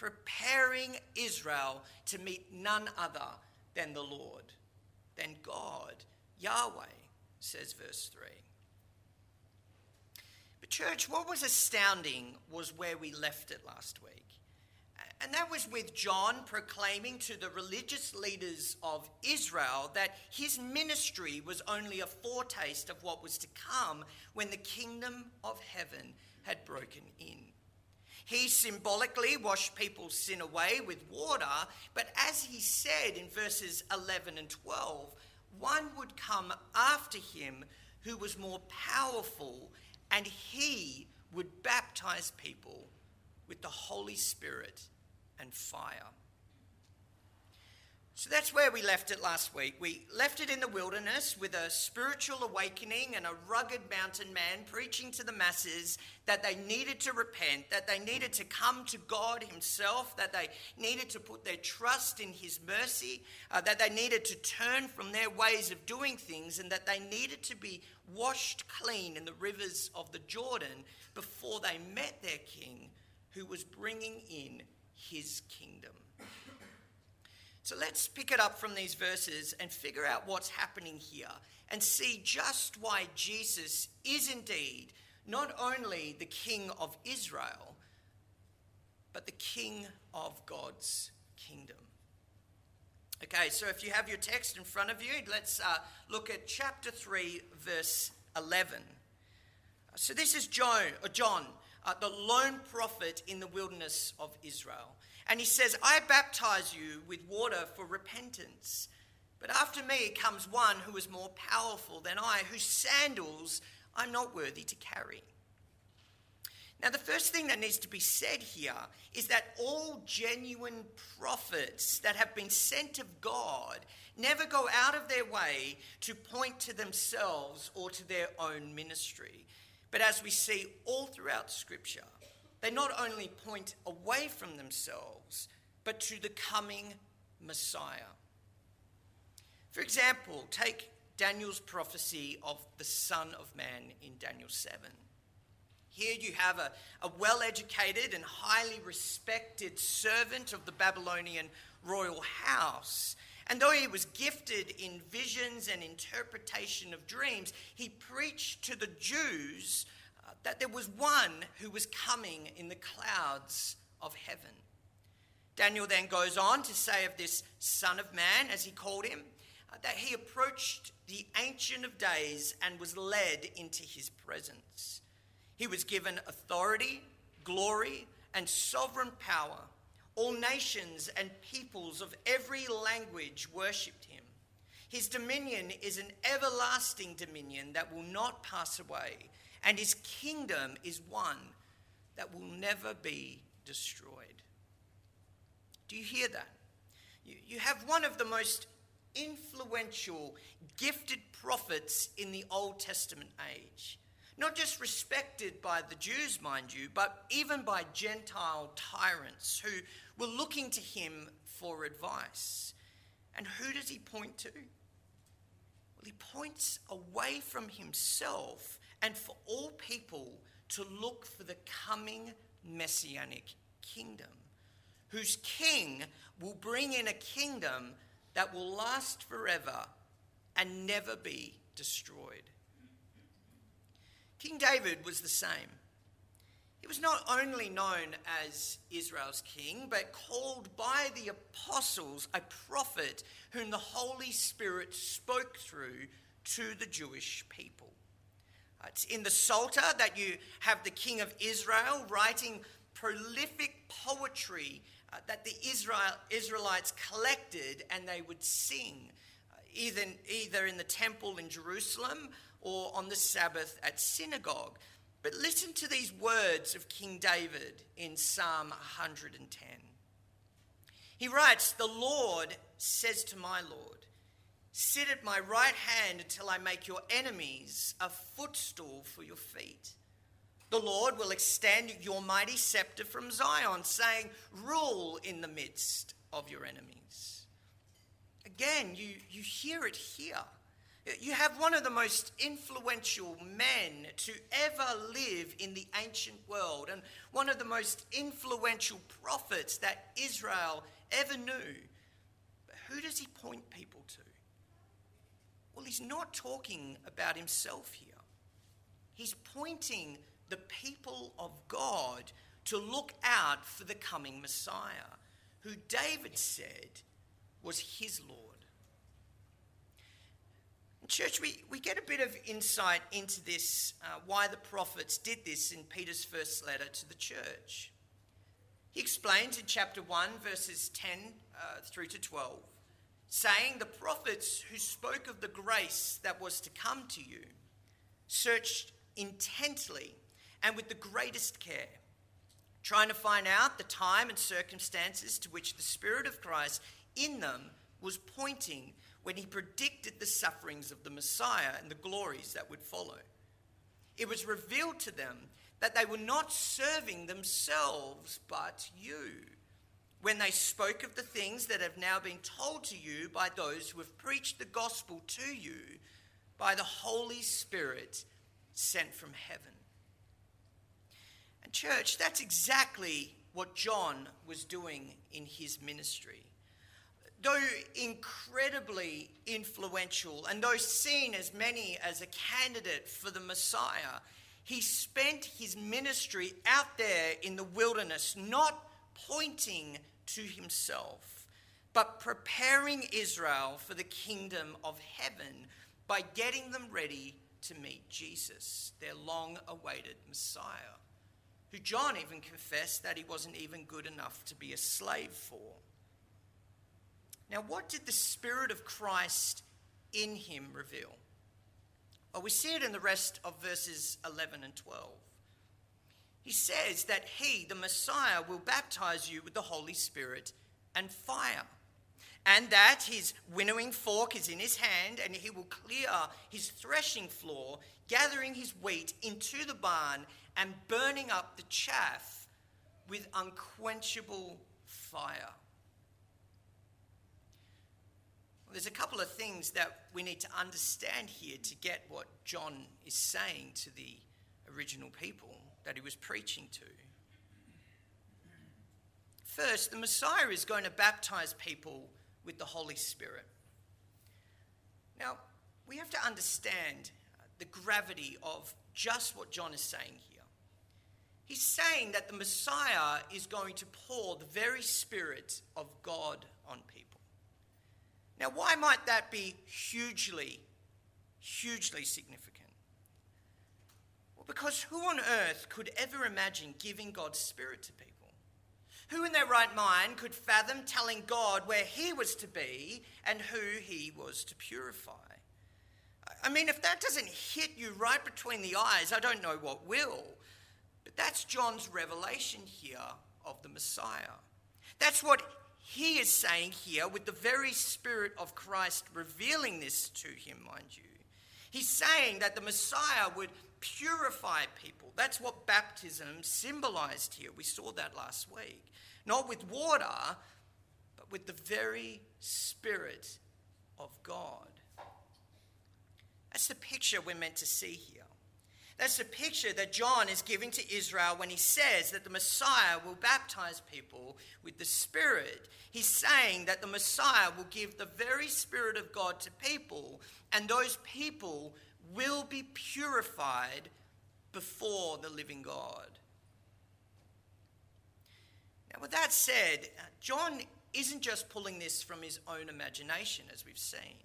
preparing Israel to meet none other than the Lord, than God, Yahweh, says verse 3. But, church, what was astounding was where we left it last week. And that was with John proclaiming to the religious leaders of Israel that his ministry was only a foretaste of what was to come when the kingdom of heaven had broken in. He symbolically washed people's sin away with water, but as he said in verses 11 and 12, one would come after him who was more powerful, and he would baptize people with the Holy Spirit and fire. So that's where we left it last week. We left it in the wilderness with a spiritual awakening and a rugged mountain man preaching to the masses that they needed to repent, that they needed to come to God Himself, that they needed to put their trust in His mercy, uh, that they needed to turn from their ways of doing things, and that they needed to be washed clean in the rivers of the Jordan before they met their King who was bringing in His kingdom. So let's pick it up from these verses and figure out what's happening here and see just why Jesus is indeed not only the King of Israel, but the King of God's kingdom. Okay, so if you have your text in front of you, let's uh, look at chapter 3, verse 11. So this is John, uh, John uh, the lone prophet in the wilderness of Israel. And he says, I baptize you with water for repentance. But after me comes one who is more powerful than I, whose sandals I'm not worthy to carry. Now, the first thing that needs to be said here is that all genuine prophets that have been sent of God never go out of their way to point to themselves or to their own ministry. But as we see all throughout Scripture, they not only point away from themselves, but to the coming Messiah. For example, take Daniel's prophecy of the Son of Man in Daniel 7. Here you have a, a well educated and highly respected servant of the Babylonian royal house. And though he was gifted in visions and interpretation of dreams, he preached to the Jews that there was one who was coming in the clouds of heaven. Daniel then goes on to say of this Son of Man, as he called him, uh, that he approached the Ancient of Days and was led into his presence. He was given authority, glory, and sovereign power. All nations and peoples of every language worshipped him. His dominion is an everlasting dominion that will not pass away and his kingdom is one that will never be destroyed. Do you hear that? You, you have one of the most influential, gifted prophets in the Old Testament age. Not just respected by the Jews, mind you, but even by Gentile tyrants who were looking to him for advice. And who does he point to? Well, he points away from himself and for all people to look for the coming messianic kingdom, whose king will bring in a kingdom that will last forever and never be destroyed. King David was the same. He was not only known as Israel's king, but called by the apostles a prophet whom the Holy Spirit spoke through to the Jewish people. It's in the Psalter that you have the king of Israel writing prolific poetry uh, that the Israel, Israelites collected and they would sing, uh, either, either in the temple in Jerusalem or on the Sabbath at synagogue. But listen to these words of King David in Psalm 110. He writes, The Lord says to my Lord, Sit at my right hand until I make your enemies a footstool for your feet. The Lord will extend your mighty scepter from Zion, saying, Rule in the midst of your enemies. Again, you, you hear it here. You have one of the most influential men to ever live in the ancient world and one of the most influential prophets that Israel ever knew. But who does he point people to? Well, he's not talking about himself here. He's pointing the people of God to look out for the coming Messiah, who David said was his Lord. Church, we, we get a bit of insight into this, uh, why the prophets did this in Peter's first letter to the church. He explains in chapter 1, verses 10 uh, through to 12, saying, The prophets who spoke of the grace that was to come to you searched intently and with the greatest care, trying to find out the time and circumstances to which the Spirit of Christ in them was pointing when he predicted the sufferings of the Messiah and the glories that would follow. It was revealed to them that they were not serving themselves but you when they spoke of the things that have now been told to you by those who have preached the gospel to you by the Holy Spirit sent from heaven. And, church, that's exactly what John was doing in his ministry though incredibly influential and though seen as many as a candidate for the Messiah, he spent his ministry out there in the wilderness, not pointing to himself, but preparing Israel for the kingdom of heaven by getting them ready to meet Jesus, their long awaited Messiah, who John even confessed that he wasn't even good enough to be a slave for. Now, what did the Spirit of Christ in him reveal? Well, we see it in the rest of verses 11 and 12. He says that he, the Messiah, will baptize you with the Holy Spirit and fire, and that his winnowing fork is in his hand, and he will clear his threshing floor, gathering his wheat into the barn and burning up the chaff with unquenchable fire. there's a couple of things that we need to understand here to get what John is saying to the original people that he was preaching to. First, the Messiah is going to baptize people with the Holy Spirit. Now, we have to understand uh, the gravity of just what John is saying here. He's saying that the Messiah is going to pour the very Spirit of God on people. Now, why might that be hugely, hugely significant? Because who on earth could ever imagine giving God's Spirit to people? Who in their right mind could fathom telling God where He was to be and who He was to purify? I mean, if that doesn't hit you right between the eyes, I don't know what will. But that's John's revelation here of the Messiah. That's what he is saying here, with the very Spirit of Christ revealing this to him, mind you, he's saying that the Messiah would purify people. That's what baptism symbolized here. We saw that last week. Not with water, but with the very Spirit of God. That's the picture we're meant to see here. That's the picture that John is giving to Israel when he says that the Messiah will baptize people with the Spirit. He's saying that the Messiah will give the very Spirit of God to people, and those people will be purified before the living God. Now, with that said, uh, John isn't just pulling this from his own imagination, as we've seen,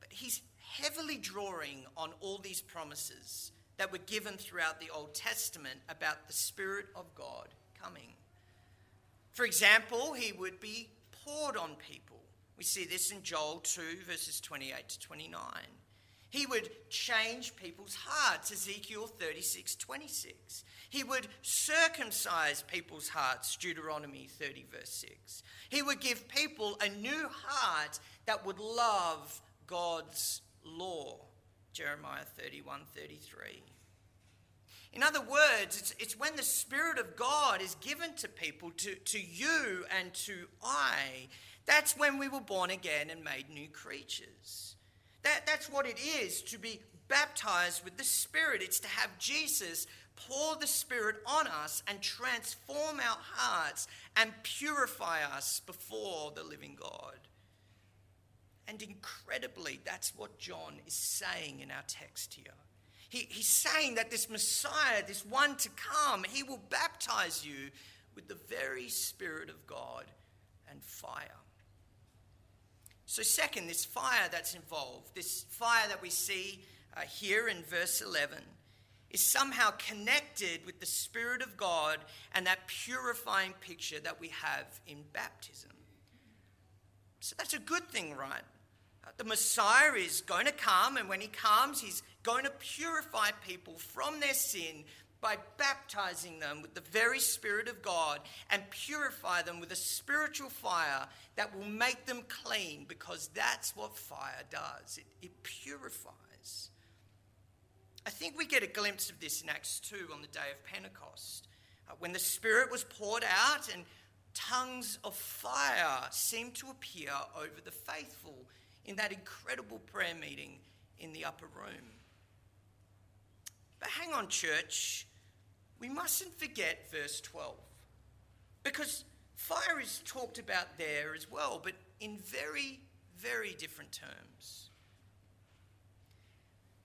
but he's heavily drawing on all these promises that were given throughout the Old Testament about the Spirit of God coming. For example, he would be poured on people. We see this in Joel 2, verses 28 to 29. He would change people's hearts, Ezekiel 36, 26. He would circumcise people's hearts, Deuteronomy 30, verse 6. He would give people a new heart that would love God's law, Jeremiah 31 33. In other words, it's, it's when the Spirit of God is given to people, to, to you and to I, that's when we were born again and made new creatures. That, that's what it is to be baptized with the Spirit. It's to have Jesus pour the Spirit on us and transform our hearts and purify us before the living God. And incredibly, that's what John is saying in our text here. He, he's saying that this Messiah, this one to come, he will baptize you with the very Spirit of God and fire. So, second, this fire that's involved, this fire that we see uh, here in verse 11, is somehow connected with the Spirit of God and that purifying picture that we have in baptism. So, that's a good thing, right? Uh, the Messiah is going to come, and when he comes, he's going to purify people from their sin by baptizing them with the very Spirit of God and purify them with a spiritual fire that will make them clean because that's what fire does it, it purifies. I think we get a glimpse of this in Acts 2 on the day of Pentecost uh, when the Spirit was poured out and tongues of fire seemed to appear over the faithful in that incredible prayer meeting in the upper room. But hang on, church we mustn't forget verse 12. Because fire is talked about there as well, but in very, very different terms.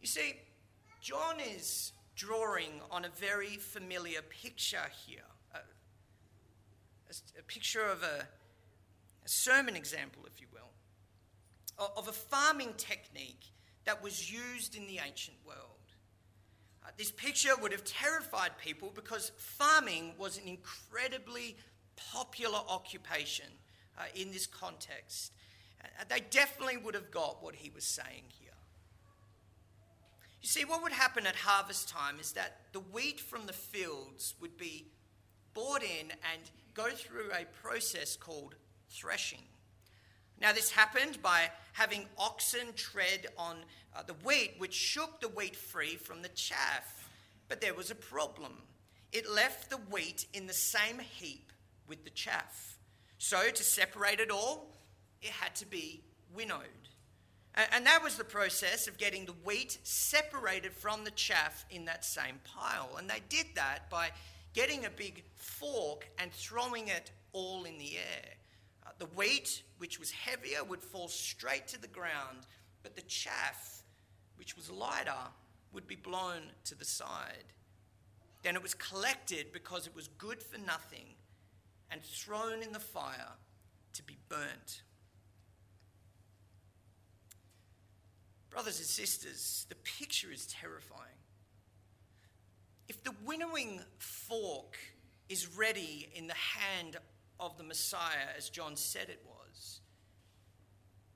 You see, John is drawing on a very familiar picture here a, a, picture of a, a sermon example, if you will, of a farming technique that was used in the ancient world. This picture would have terrified people because farming was an incredibly popular occupation uh, in this context. Uh, they definitely would have got what he was saying here. You see, what would happen at harvest time is that the wheat from the fields would be brought in and go through a process called threshing. Now, this happened by having oxen tread on uh, the wheat, which shook the wheat free from the chaff. But there was a problem. It left the wheat in the same heap with the chaff. So, to separate it all, it had to be winnowed. And that was the process of getting the wheat separated from the chaff in that same pile. And they did that by getting a big fork and throwing it all in the air. The wheat, which was heavier, would fall straight to the ground, but the chaff, which was lighter, would be blown to the side. Then it was collected because it was good for nothing and thrown in the fire to be burnt. Brothers and sisters, the picture is terrifying. If the winnowing fork is ready in the hand of the Messiah, as John said it was,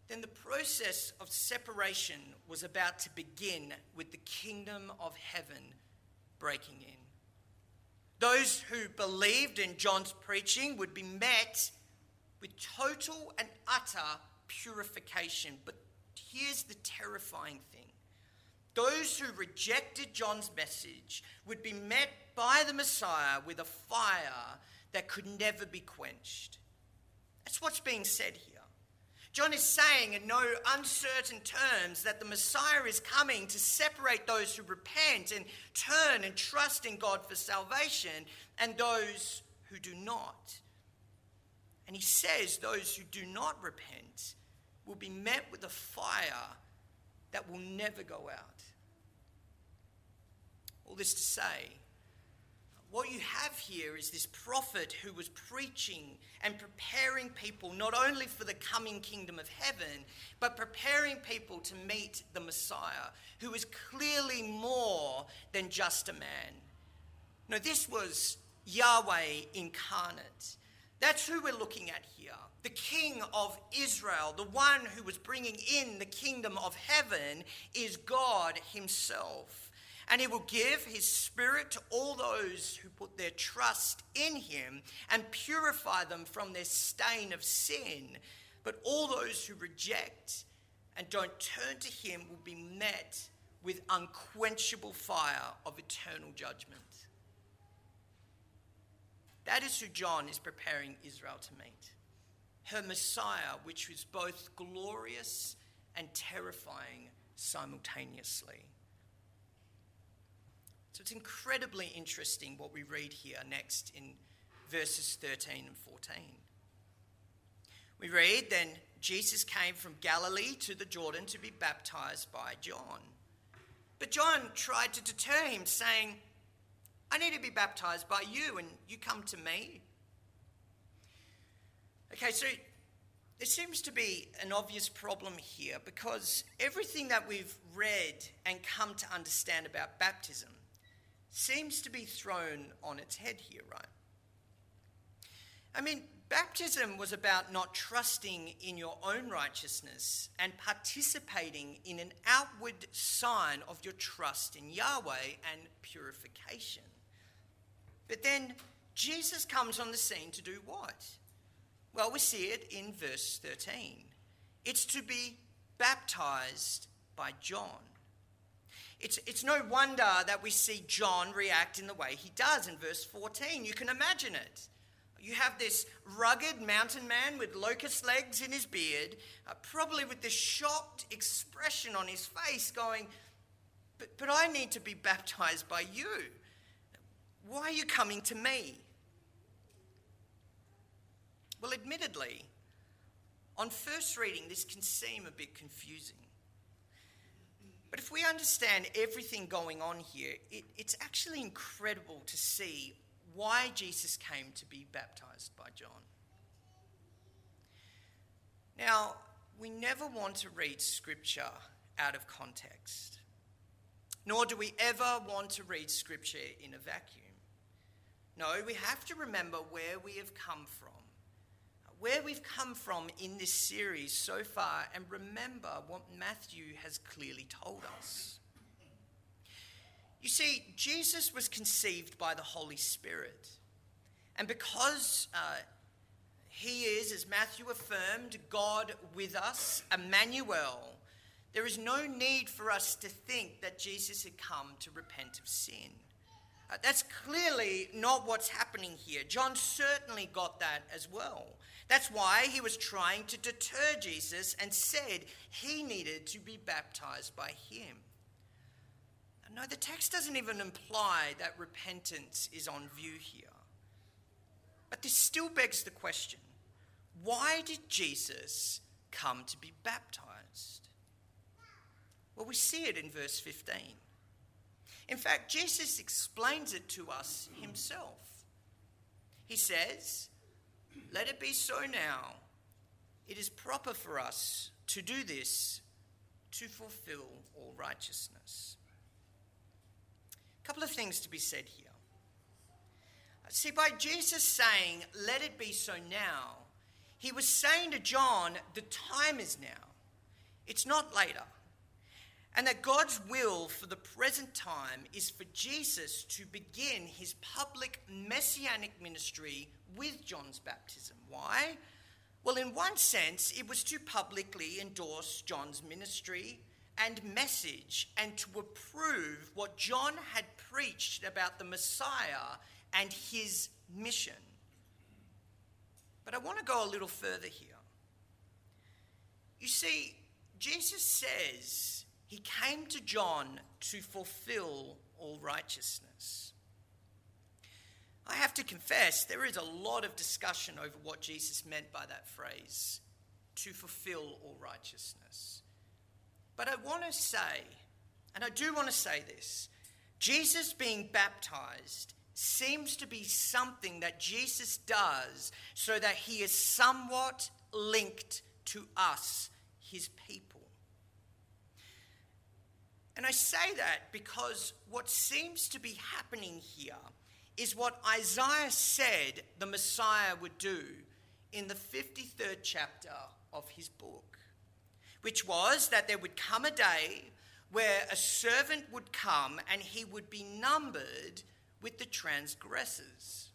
then the process of separation was about to begin with the kingdom of heaven breaking in. Those who believed in John's preaching would be met with total and utter purification. But here's the terrifying thing those who rejected John's message would be met by the Messiah with a fire that could never be quenched. That's what's being said here. John is saying in no uncertain terms that the Messiah is coming to separate those who repent and turn and trust in God for salvation and those who do not. And he says those who do not repent will be met with a fire that will never go out. All this to say, what you have here is this prophet who was preaching and preparing people not only for the coming kingdom of heaven, but preparing people to meet the Messiah, who is clearly more than just a man. No, this was Yahweh incarnate. That's who we're looking at here. The King of Israel, the one who was bringing in the kingdom of heaven, is God Himself and he will give his spirit to all those who put their trust in him and purify them from their stain of sin. But all those who reject and don't turn to him will be met with unquenchable fire of eternal judgment. That is who John is preparing Israel to meet. Her Messiah, which was both glorious and terrifying simultaneously. So it's incredibly interesting what we read here next in verses 13 and 14. We read, Then Jesus came from Galilee to the Jordan to be baptized by John. But John tried to deter him, saying, I need to be baptized by you, and you come to me. Okay, so there seems to be an obvious problem here because everything that we've read and come to understand about baptism seems to be thrown on its head here, right? I mean, baptism was about not trusting in your own righteousness and participating in an outward sign of your trust in Yahweh and purification. But then Jesus comes on the scene to do what? Well, we see it in verse 13. It's to be baptized by John. It's, it's no wonder that we see John react in the way he does in verse 14. You can imagine it. You have this rugged mountain man with locust legs in his beard, uh, probably with this shocked expression on his face, going, but, but I need to be baptized by you. Why are you coming to me? Well, admittedly, on first reading, this can seem a bit confusing. But if we understand everything going on here, it, it's actually incredible to see why Jesus came to be baptized by John. Now, we never want to read scripture out of context, nor do we ever want to read scripture in a vacuum. No, we have to remember where we have come from where we've come from in this series so far and remember what Matthew has clearly told us. You see, Jesus was conceived by the Holy Spirit. And because uh, he is, as Matthew affirmed, God with us, Emmanuel, there is no need for us to think that Jesus had come to repent of sin. Uh, that's clearly not what's happening here. John certainly got that as well. That's why he was trying to deter Jesus and said he needed to be baptized by him. No, the text doesn't even imply that repentance is on view here. But this still begs the question why did Jesus come to be baptized? Well, we see it in verse 15. In fact, Jesus explains it to us himself. He says, let it be so now. It is proper for us to do this to fulfill all righteousness. A couple of things to be said here. See, by Jesus saying, Let it be so now, he was saying to John, The time is now, it's not later. And that God's will for the present time is for Jesus to begin his public messianic ministry with John's baptism. Why? Well, in one sense, it was to publicly endorse John's ministry and message and to approve what John had preached about the Messiah and his mission. But I want to go a little further here. You see, Jesus says he came to John to fulfill all righteousness. I have to confess, there is a lot of discussion over what Jesus meant by that phrase to fulfill all righteousness. But I want to say, and I do want to say this Jesus being baptized seems to be something that Jesus does so that he is somewhat linked to us, his people. And I say that because what seems to be happening here is what Isaiah said the Messiah would do in the 53rd chapter of his book, which was that there would come a day where a servant would come and he would be numbered with the transgressors.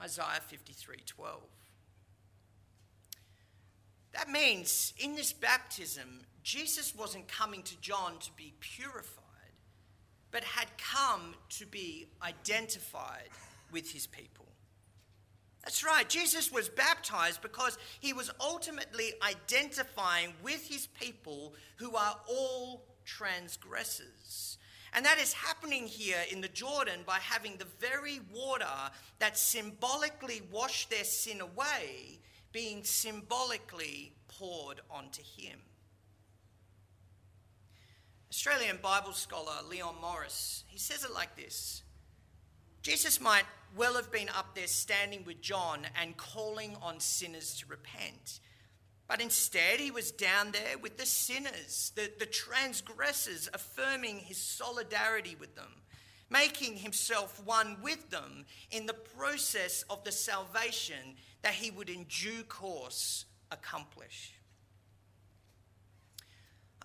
Isaiah 53:12. That means in this baptism, Jesus wasn't coming to John to be purified but had come to be identified with his people. That's right. Jesus was baptized because he was ultimately identifying with his people who are all transgressors. And that is happening here in the Jordan by having the very water that symbolically washed their sin away being symbolically poured onto him. Australian Bible scholar Leon Morris, he says it like this. Jesus might well have been up there standing with John and calling on sinners to repent. But instead, he was down there with the sinners, the, the transgressors, affirming his solidarity with them, making himself one with them in the process of the salvation that he would in due course accomplish.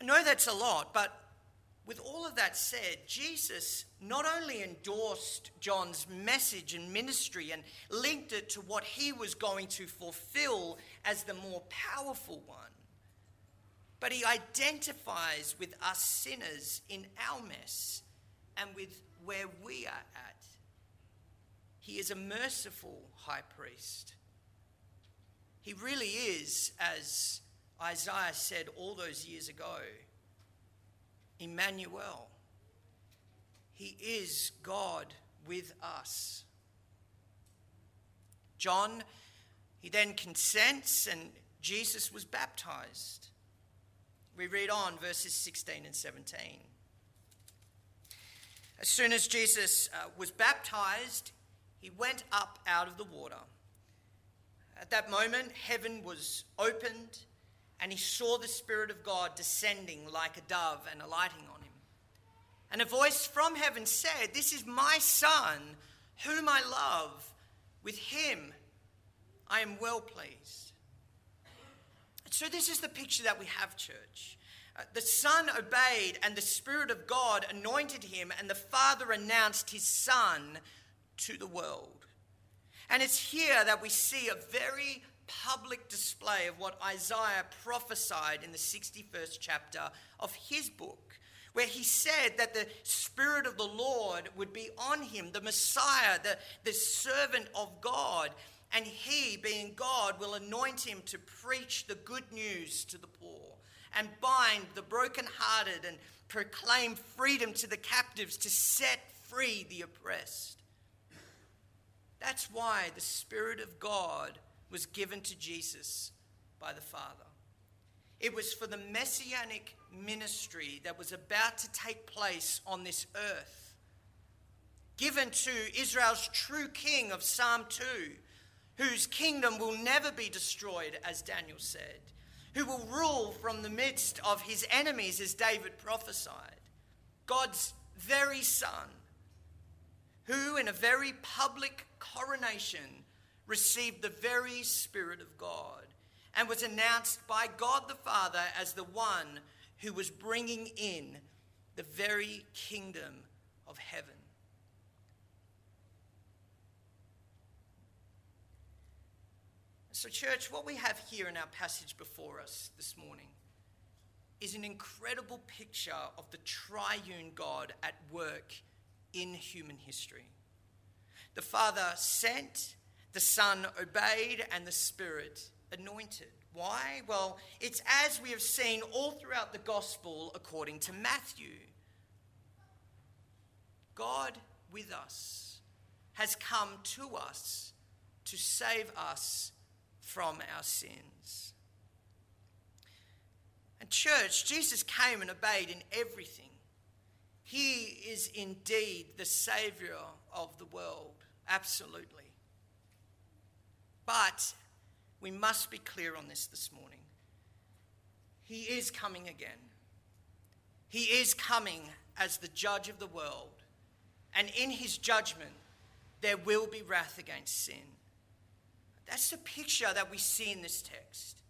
I know that's a lot, but with all of that said, Jesus not only endorsed John's message and ministry and linked it to what he was going to fulfill as the more powerful one, but he identifies with us sinners in our mess and with where we are at. He is a merciful high priest. He really is, as Isaiah said all those years ago, Emmanuel. He is God with us. John, he then consents and Jesus was baptized. We read on verses 16 and 17. As soon as Jesus uh, was baptized, he went up out of the water. At that moment, heaven was opened and he saw the Spirit of God descending like a dove and alighting on him. And a voice from heaven said, This is my Son, whom I love. With him I am well pleased. So, this is the picture that we have, church. Uh, the Son obeyed, and the Spirit of God anointed him, and the Father announced his Son to the world. And it's here that we see a very public display of what Isaiah prophesied in the 61st chapter of his book, where he said that the Spirit of the Lord would be on him, the Messiah, the, the servant of God, and he, being God, will anoint him to preach the good news to the poor and bind the brokenhearted and proclaim freedom to the captives, to set free the oppressed. That's why the Spirit of God was given to Jesus by the Father. It was for the messianic ministry that was about to take place on this earth, given to Israel's true king of Psalm 2, whose kingdom will never be destroyed, as Daniel said, who will rule from the midst of his enemies, as David prophesied. God's very Son, who in a very public coronation received the very Spirit of God and was announced by God the Father as the one who was bringing in the very kingdom of heaven. So, church, what we have here in our passage before us this morning is an incredible picture of the triune God at work in human history. The Father sent the Son obeyed, and the Spirit anointed. Why? Well, it's as we have seen all throughout the gospel according to Matthew. God with us has come to us to save us from our sins. And, church, Jesus came and obeyed in everything. He is indeed the Savior of the world, absolutely. But we must be clear on this this morning. He is coming again. He is coming as the judge of the world. And in his judgment, there will be wrath against sin. That's the picture that we see in this text.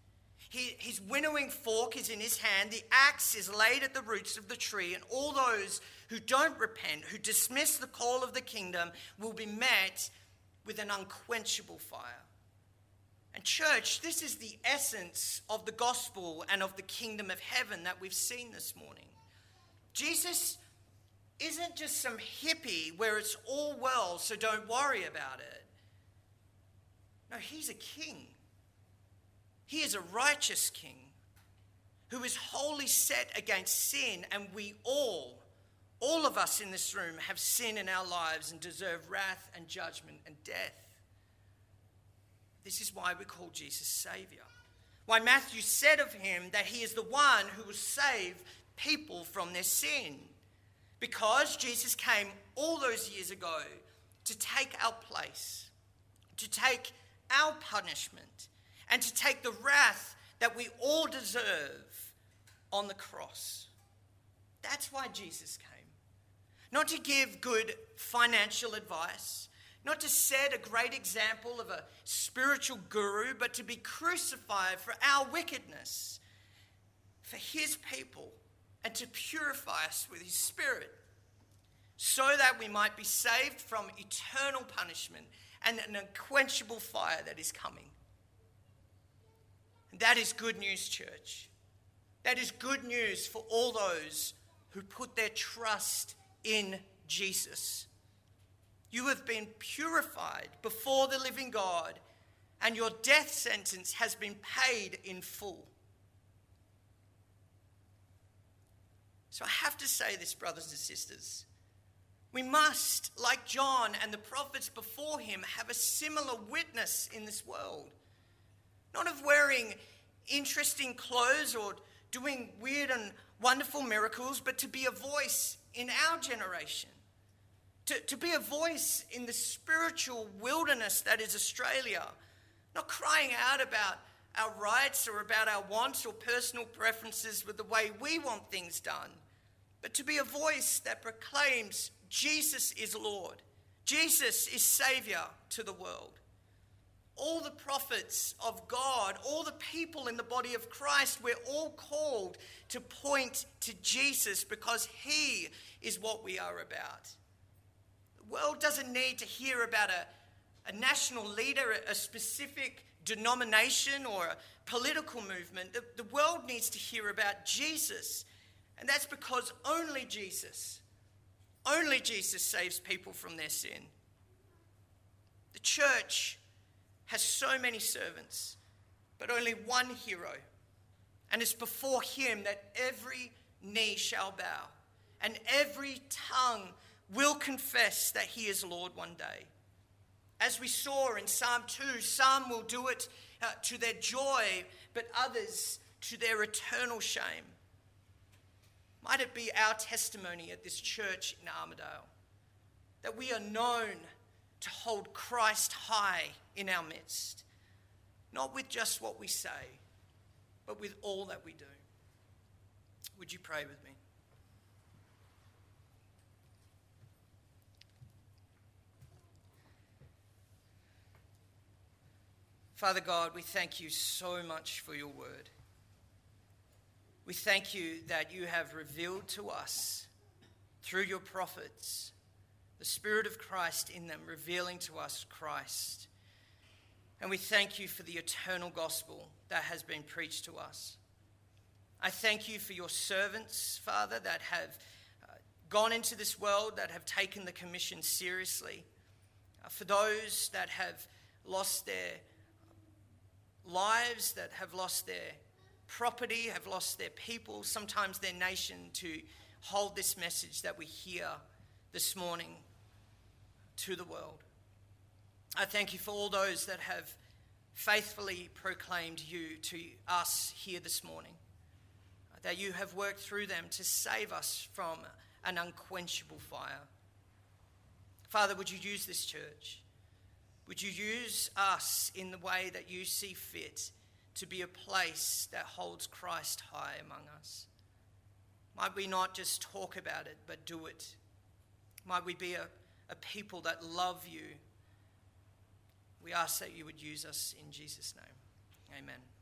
His winnowing fork is in his hand, the axe is laid at the roots of the tree, and all those who don't repent, who dismiss the call of the kingdom, will be met with an unquenchable fire. And, church, this is the essence of the gospel and of the kingdom of heaven that we've seen this morning. Jesus isn't just some hippie where it's all well, so don't worry about it. No, he's a king. He is a righteous king who is wholly set against sin, and we all, all of us in this room, have sin in our lives and deserve wrath and judgment and death. This is why we call Jesus Savior. Why Matthew said of him that he is the one who will save people from their sin. Because Jesus came all those years ago to take our place, to take our punishment, and to take the wrath that we all deserve on the cross. That's why Jesus came. Not to give good financial advice, not to set a great example of a spiritual guru, but to be crucified for our wickedness, for his people, and to purify us with his spirit, so that we might be saved from eternal punishment and an unquenchable fire that is coming. And that is good news, church. That is good news for all those who put their trust in Jesus. You have been purified before the living God, and your death sentence has been paid in full. So I have to say this, brothers and sisters. We must, like John and the prophets before him, have a similar witness in this world. Not of wearing interesting clothes or doing weird and wonderful miracles, but to be a voice in our generation. To, to be a voice in the spiritual wilderness that is Australia. Not crying out about our rights or about our wants or personal preferences with the way we want things done, but to be a voice that proclaims Jesus is Lord, Jesus is Savior to the world all the prophets of God, all the people in the body of Christ, we're all called to point to Jesus because He is what we are about. World doesn't need to hear about a, a national leader, a, a specific denomination, or a political movement. The, the world needs to hear about Jesus. And that's because only Jesus, only Jesus saves people from their sin. The church has so many servants, but only one hero. And it's before him that every knee shall bow and every tongue will confess that he is Lord one day. As we saw in Psalm 2, some will do it uh, to their joy, but others to their eternal shame. Might it be our testimony at this church in Armadale that we are known to hold Christ high in our midst, not with just what we say, but with all that we do. Would you pray with me? Father God, we thank you so much for your word. We thank you that you have revealed to us through your prophets the Spirit of Christ in them, revealing to us Christ. And we thank you for the eternal gospel that has been preached to us. I thank you for your servants, Father, that have uh, gone into this world, that have taken the commission seriously. Uh, for those that have lost their lives, that have lost their property, have lost their people, sometimes their nation, to hold this message that we hear this morning to the world. I thank you for all those that have faithfully proclaimed you to us here this morning, that you have worked through them to save us from an unquenchable fire. Father, would you use this church? Would you use us in the way that you see fit to be a place that holds Christ high among us? Might we not just talk about it, but do it? Might we be a a people that love you. We ask that you would use us in Jesus' name. Amen.